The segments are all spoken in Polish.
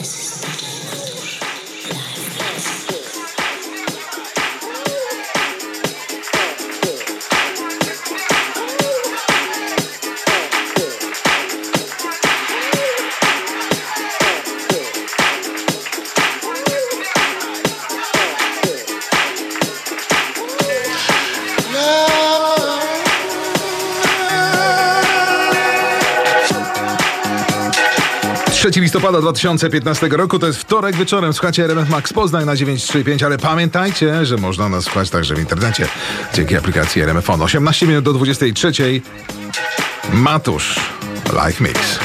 This is the. 3 listopada 2015 roku, to jest wtorek wieczorem. Słuchacie RMF Max Poznań na 935, ale pamiętajcie, że można nas słuchać także w internecie dzięki aplikacji RMF On. 18 minut do 23. Matusz, Live Mix.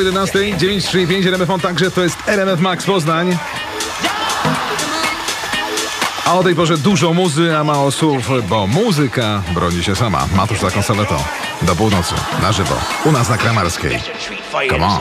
po 11, 935 RMF także to jest RMF Max Poznań. A o tej porze dużo muzy, a mało słów, bo muzyka broni się sama. Matusz za konsoletą. Do północy, na żywo, u nas na Kramarskiej. Come on.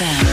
FM.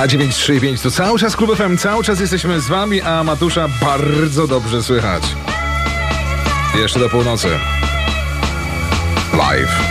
Na 935 to cały czas Klub FM, cały czas jesteśmy z wami, a Matusza bardzo dobrze słychać. Jeszcze do północy. Live.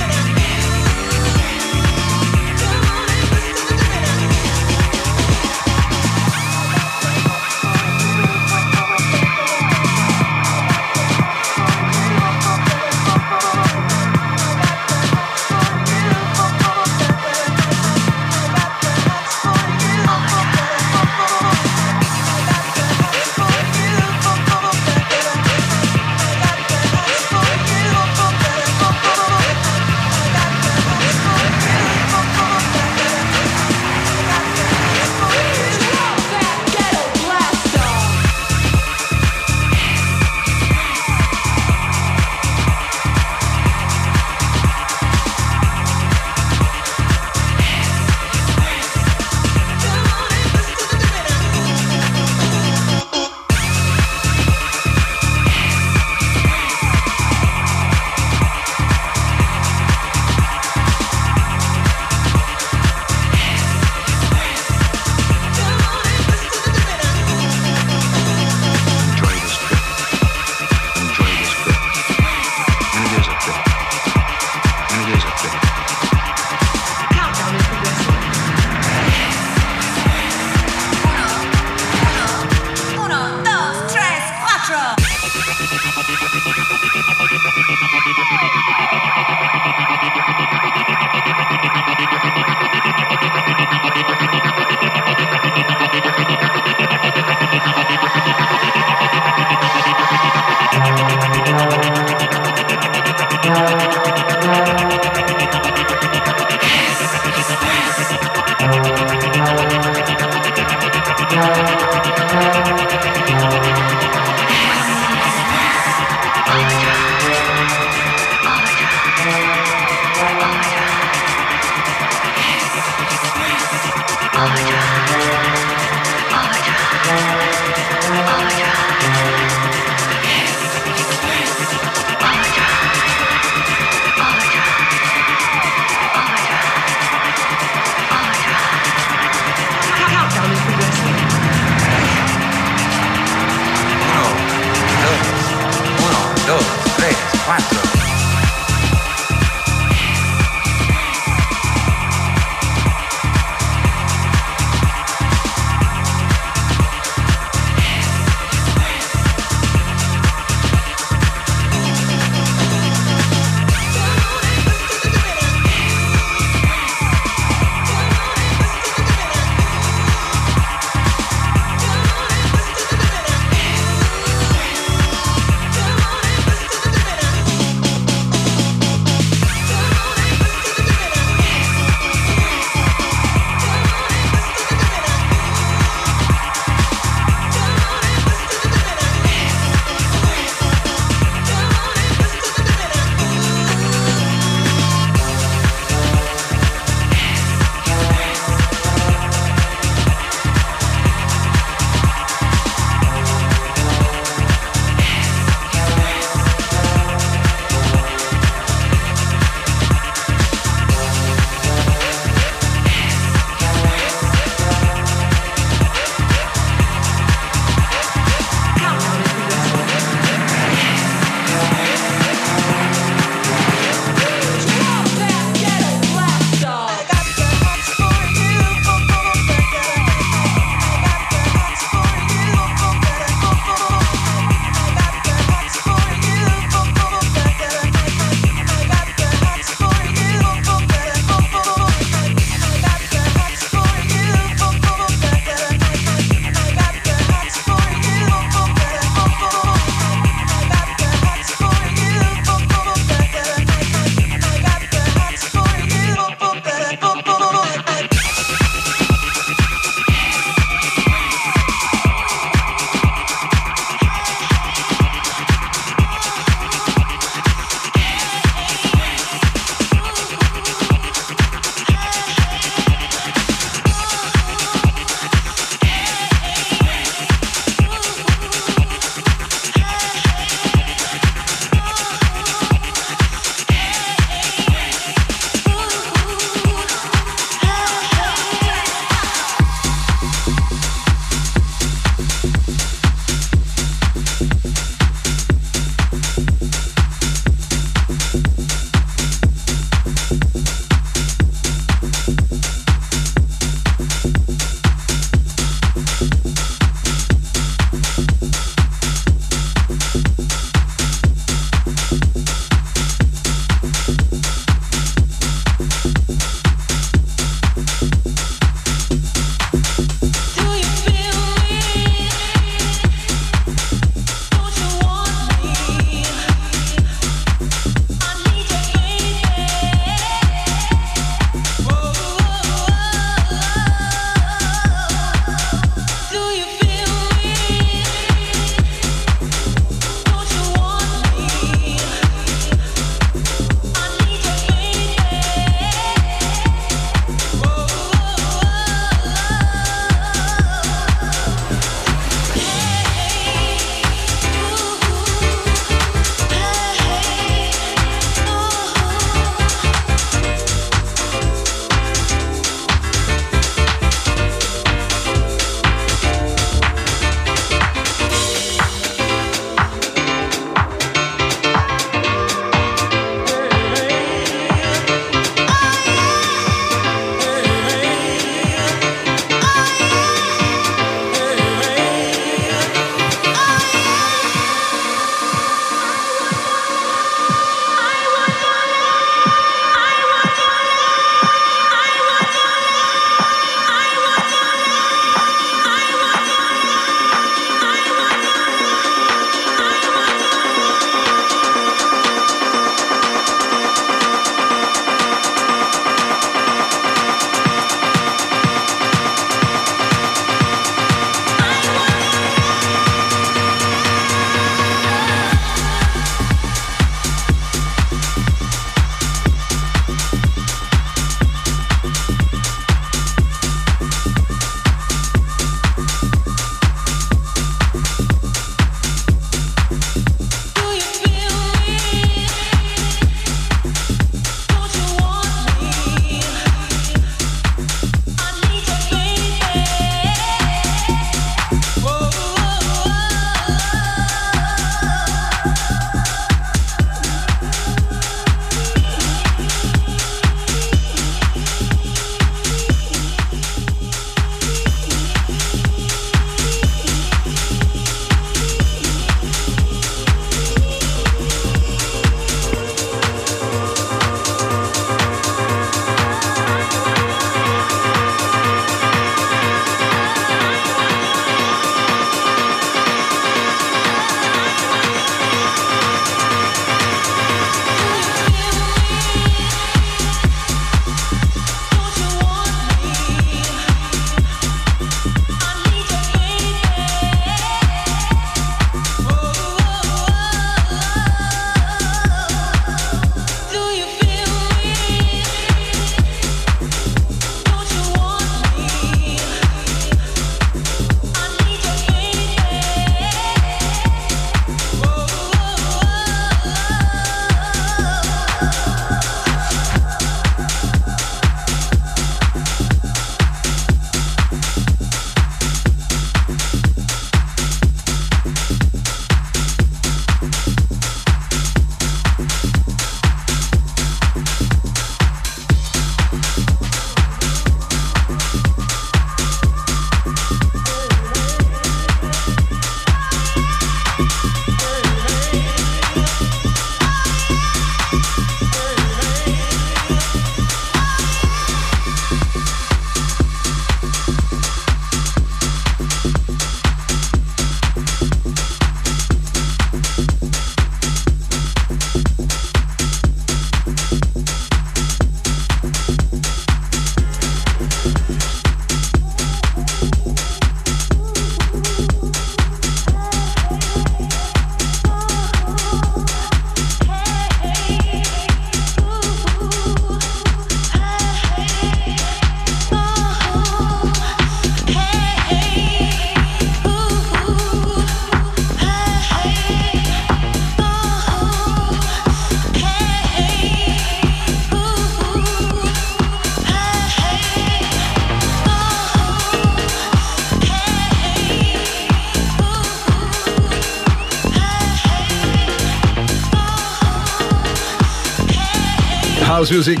House Music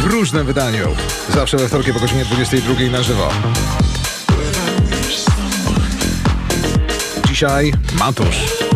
w różnym wydaniu. Zawsze we wtorki po godzinie 22 na żywo. Dzisiaj Matusz.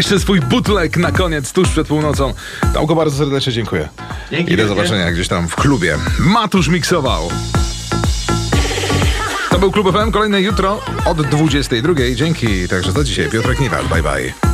Jeszcze swój bootleg na koniec, tuż przed północą. Tomku, bardzo serdecznie dziękuję. Dzięki I do zobaczenia gdzieś tam w klubie. Matusz miksował. To był Klub FM, kolejne jutro od 22. Dzięki, także za dzisiaj Piotrek Niwal, bye bye.